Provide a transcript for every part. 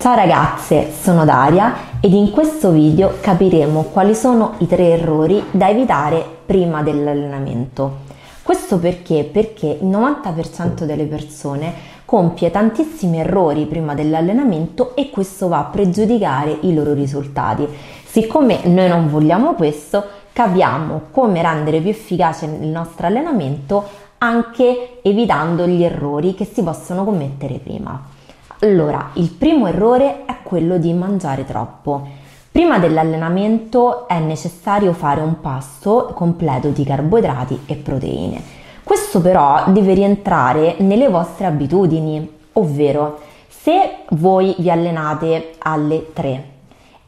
Ciao ragazze, sono Daria ed in questo video capiremo quali sono i tre errori da evitare prima dell'allenamento. Questo perché? Perché il 90% delle persone compie tantissimi errori prima dell'allenamento e questo va a pregiudicare i loro risultati. Siccome noi non vogliamo questo, capiamo come rendere più efficace il nostro allenamento anche evitando gli errori che si possono commettere prima. Allora, il primo errore è quello di mangiare troppo. Prima dell'allenamento è necessario fare un pasto completo di carboidrati e proteine. Questo però deve rientrare nelle vostre abitudini, ovvero se voi vi allenate alle 3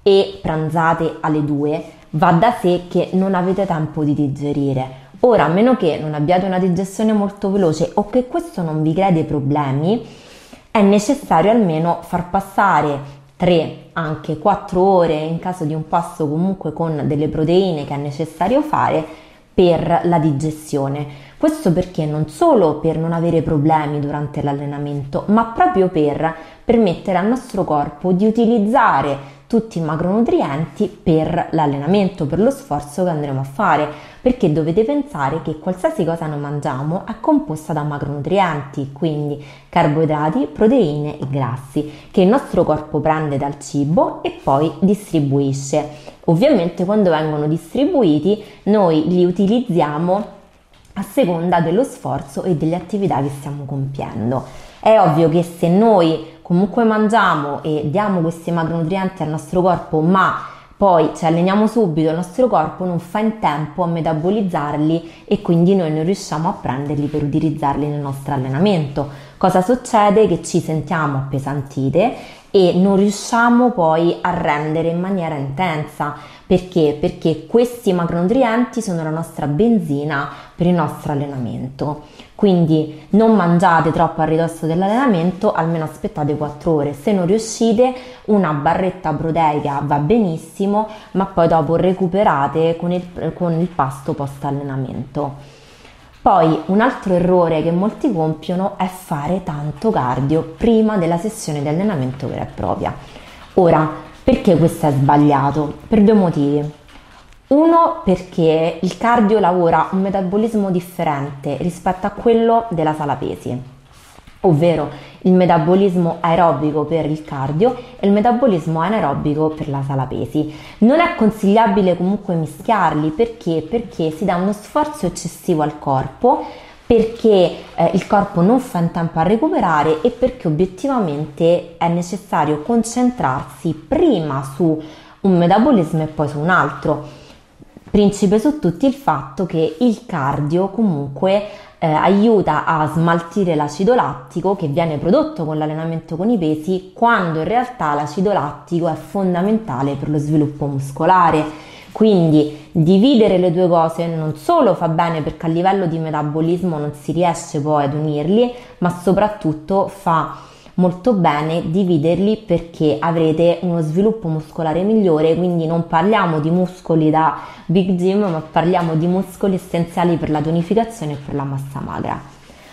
e pranzate alle 2, va da sé che non avete tempo di digerire. Ora, a meno che non abbiate una digestione molto veloce o che questo non vi crei dei problemi, è necessario almeno far passare 3, anche 4 ore in caso di un pasto comunque con delle proteine che è necessario fare per la digestione. Questo perché non solo per non avere problemi durante l'allenamento, ma proprio per permettere al nostro corpo di utilizzare tutti i macronutrienti per l'allenamento, per lo sforzo che andremo a fare, perché dovete pensare che qualsiasi cosa noi mangiamo è composta da macronutrienti, quindi carboidrati, proteine e grassi, che il nostro corpo prende dal cibo e poi distribuisce. Ovviamente quando vengono distribuiti noi li utilizziamo a seconda dello sforzo e delle attività che stiamo compiendo. È ovvio che se noi comunque mangiamo e diamo questi macronutrienti al nostro corpo, ma poi ci alleniamo subito, il nostro corpo non fa in tempo a metabolizzarli e quindi noi non riusciamo a prenderli per utilizzarli nel nostro allenamento. Cosa succede? Che ci sentiamo appesantite e non riusciamo poi a rendere in maniera intensa. Perché? Perché questi macronutrienti sono la nostra benzina per il nostro allenamento. Quindi non mangiate troppo a ridosso dell'allenamento, almeno aspettate 4 ore. Se non riuscite, una barretta proteica va benissimo, ma poi dopo recuperate con il, con il pasto post allenamento. Poi un altro errore che molti compiono è fare tanto cardio prima della sessione di allenamento vera e propria. Ora, perché questo è sbagliato? Per due motivi. Uno perché il cardio lavora un metabolismo differente rispetto a quello della sala pesi, ovvero il metabolismo aerobico per il cardio e il metabolismo anaerobico per la sala pesi. Non è consigliabile comunque mischiarli perché? Perché si dà uno sforzo eccessivo al corpo perché eh, il corpo non fa in tempo a recuperare e perché obiettivamente è necessario concentrarsi prima su un metabolismo e poi su un altro. Principe su tutti il fatto che il cardio comunque eh, aiuta a smaltire l'acido lattico che viene prodotto con l'allenamento con i pesi quando in realtà l'acido lattico è fondamentale per lo sviluppo muscolare. Quindi dividere le due cose non solo fa bene perché a livello di metabolismo non si riesce poi ad unirli, ma soprattutto fa molto bene dividerli perché avrete uno sviluppo muscolare migliore, quindi non parliamo di muscoli da big gym, ma parliamo di muscoli essenziali per la tonificazione e per la massa magra.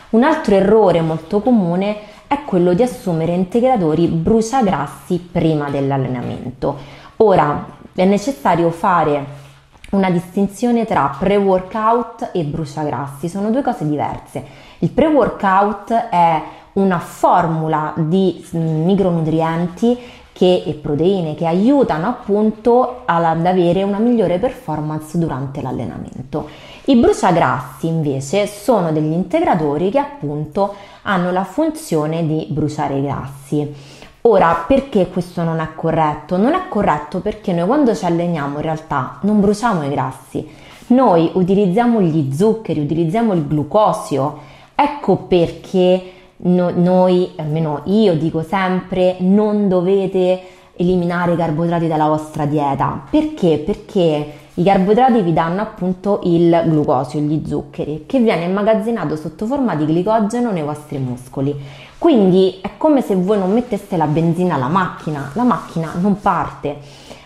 Un altro errore molto comune è quello di assumere integratori bruciagrassi prima dell'allenamento. Ora è necessario fare una distinzione tra pre-workout e bruciagrassi, sono due cose diverse. Il pre-workout è una formula di mm, micronutrienti che, e proteine che aiutano appunto ad avere una migliore performance durante l'allenamento. I bruciagrassi invece sono degli integratori che appunto hanno la funzione di bruciare i grassi. Ora, perché questo non è corretto? Non è corretto perché noi quando ci alleniamo in realtà non bruciamo i grassi, noi utilizziamo gli zuccheri, utilizziamo il glucosio. Ecco perché no, noi, almeno io dico sempre, non dovete eliminare i carboidrati dalla vostra dieta. Perché? Perché i carboidrati vi danno appunto il glucosio, gli zuccheri, che viene immagazzinato sotto forma di glicogeno nei vostri muscoli. Quindi è come se voi non metteste la benzina alla macchina, la macchina non parte.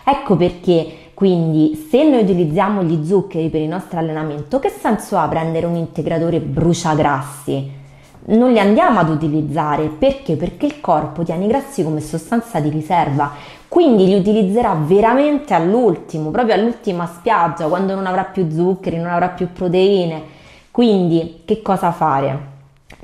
Ecco perché quindi se noi utilizziamo gli zuccheri per il nostro allenamento, che senso ha prendere un integratore bruciagrassi? Non li andiamo ad utilizzare perché? Perché il corpo tiene i grassi come sostanza di riserva, quindi li utilizzerà veramente all'ultimo, proprio all'ultima spiaggia, quando non avrà più zuccheri, non avrà più proteine. Quindi che cosa fare?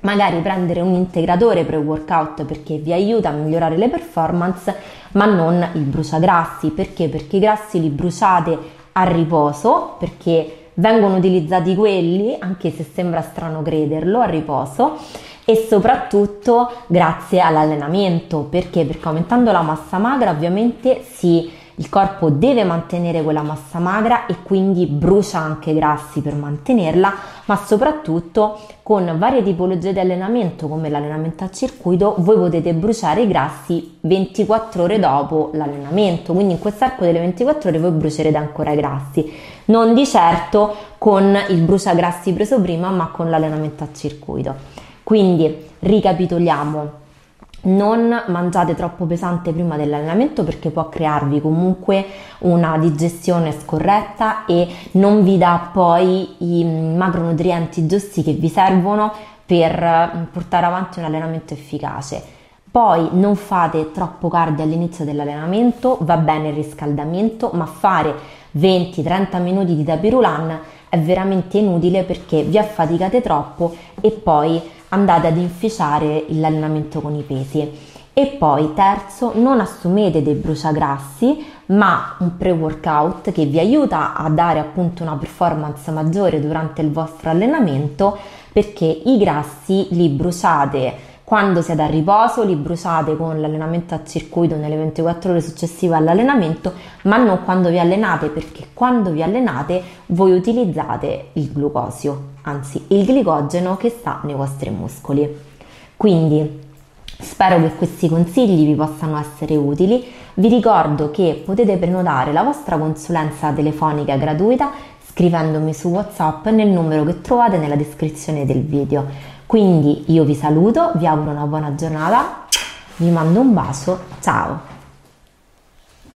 Magari prendere un integratore pre-workout perché vi aiuta a migliorare le performance, ma non il bruciagrassi. Perché? Perché i grassi li bruciate a riposo, perché vengono utilizzati quelli, anche se sembra strano crederlo, a riposo e soprattutto grazie all'allenamento. Perché? Perché aumentando la massa magra ovviamente si il corpo deve mantenere quella massa magra e quindi brucia anche grassi per mantenerla, ma soprattutto con varie tipologie di allenamento come l'allenamento a circuito voi potete bruciare i grassi 24 ore dopo l'allenamento, quindi in quest'arco delle 24 ore voi brucerete ancora i grassi, non di certo con il bruciagrassi preso prima, ma con l'allenamento a circuito. Quindi ricapitoliamo non mangiate troppo pesante prima dell'allenamento perché può crearvi comunque una digestione scorretta e non vi dà poi i macronutrienti giusti che vi servono per portare avanti un allenamento efficace. Poi non fate troppo cardio all'inizio dell'allenamento, va bene il riscaldamento, ma fare 20-30 minuti di tapirulan è veramente inutile perché vi affaticate troppo e poi andate ad inficiare l'allenamento con i pesi. E poi terzo, non assumete dei bruciagrassi, ma un pre-workout che vi aiuta a dare appunto una performance maggiore durante il vostro allenamento perché i grassi li bruciate quando siete a riposo li bruciate con l'allenamento a circuito nelle 24 ore successive all'allenamento, ma non quando vi allenate, perché quando vi allenate voi utilizzate il glucosio, anzi il glicogeno che sta nei vostri muscoli. Quindi spero che questi consigli vi possano essere utili. Vi ricordo che potete prenotare la vostra consulenza telefonica gratuita scrivendomi su WhatsApp nel numero che trovate nella descrizione del video. Quindi io vi saluto, vi auguro una buona giornata, vi mando un bacio, ciao!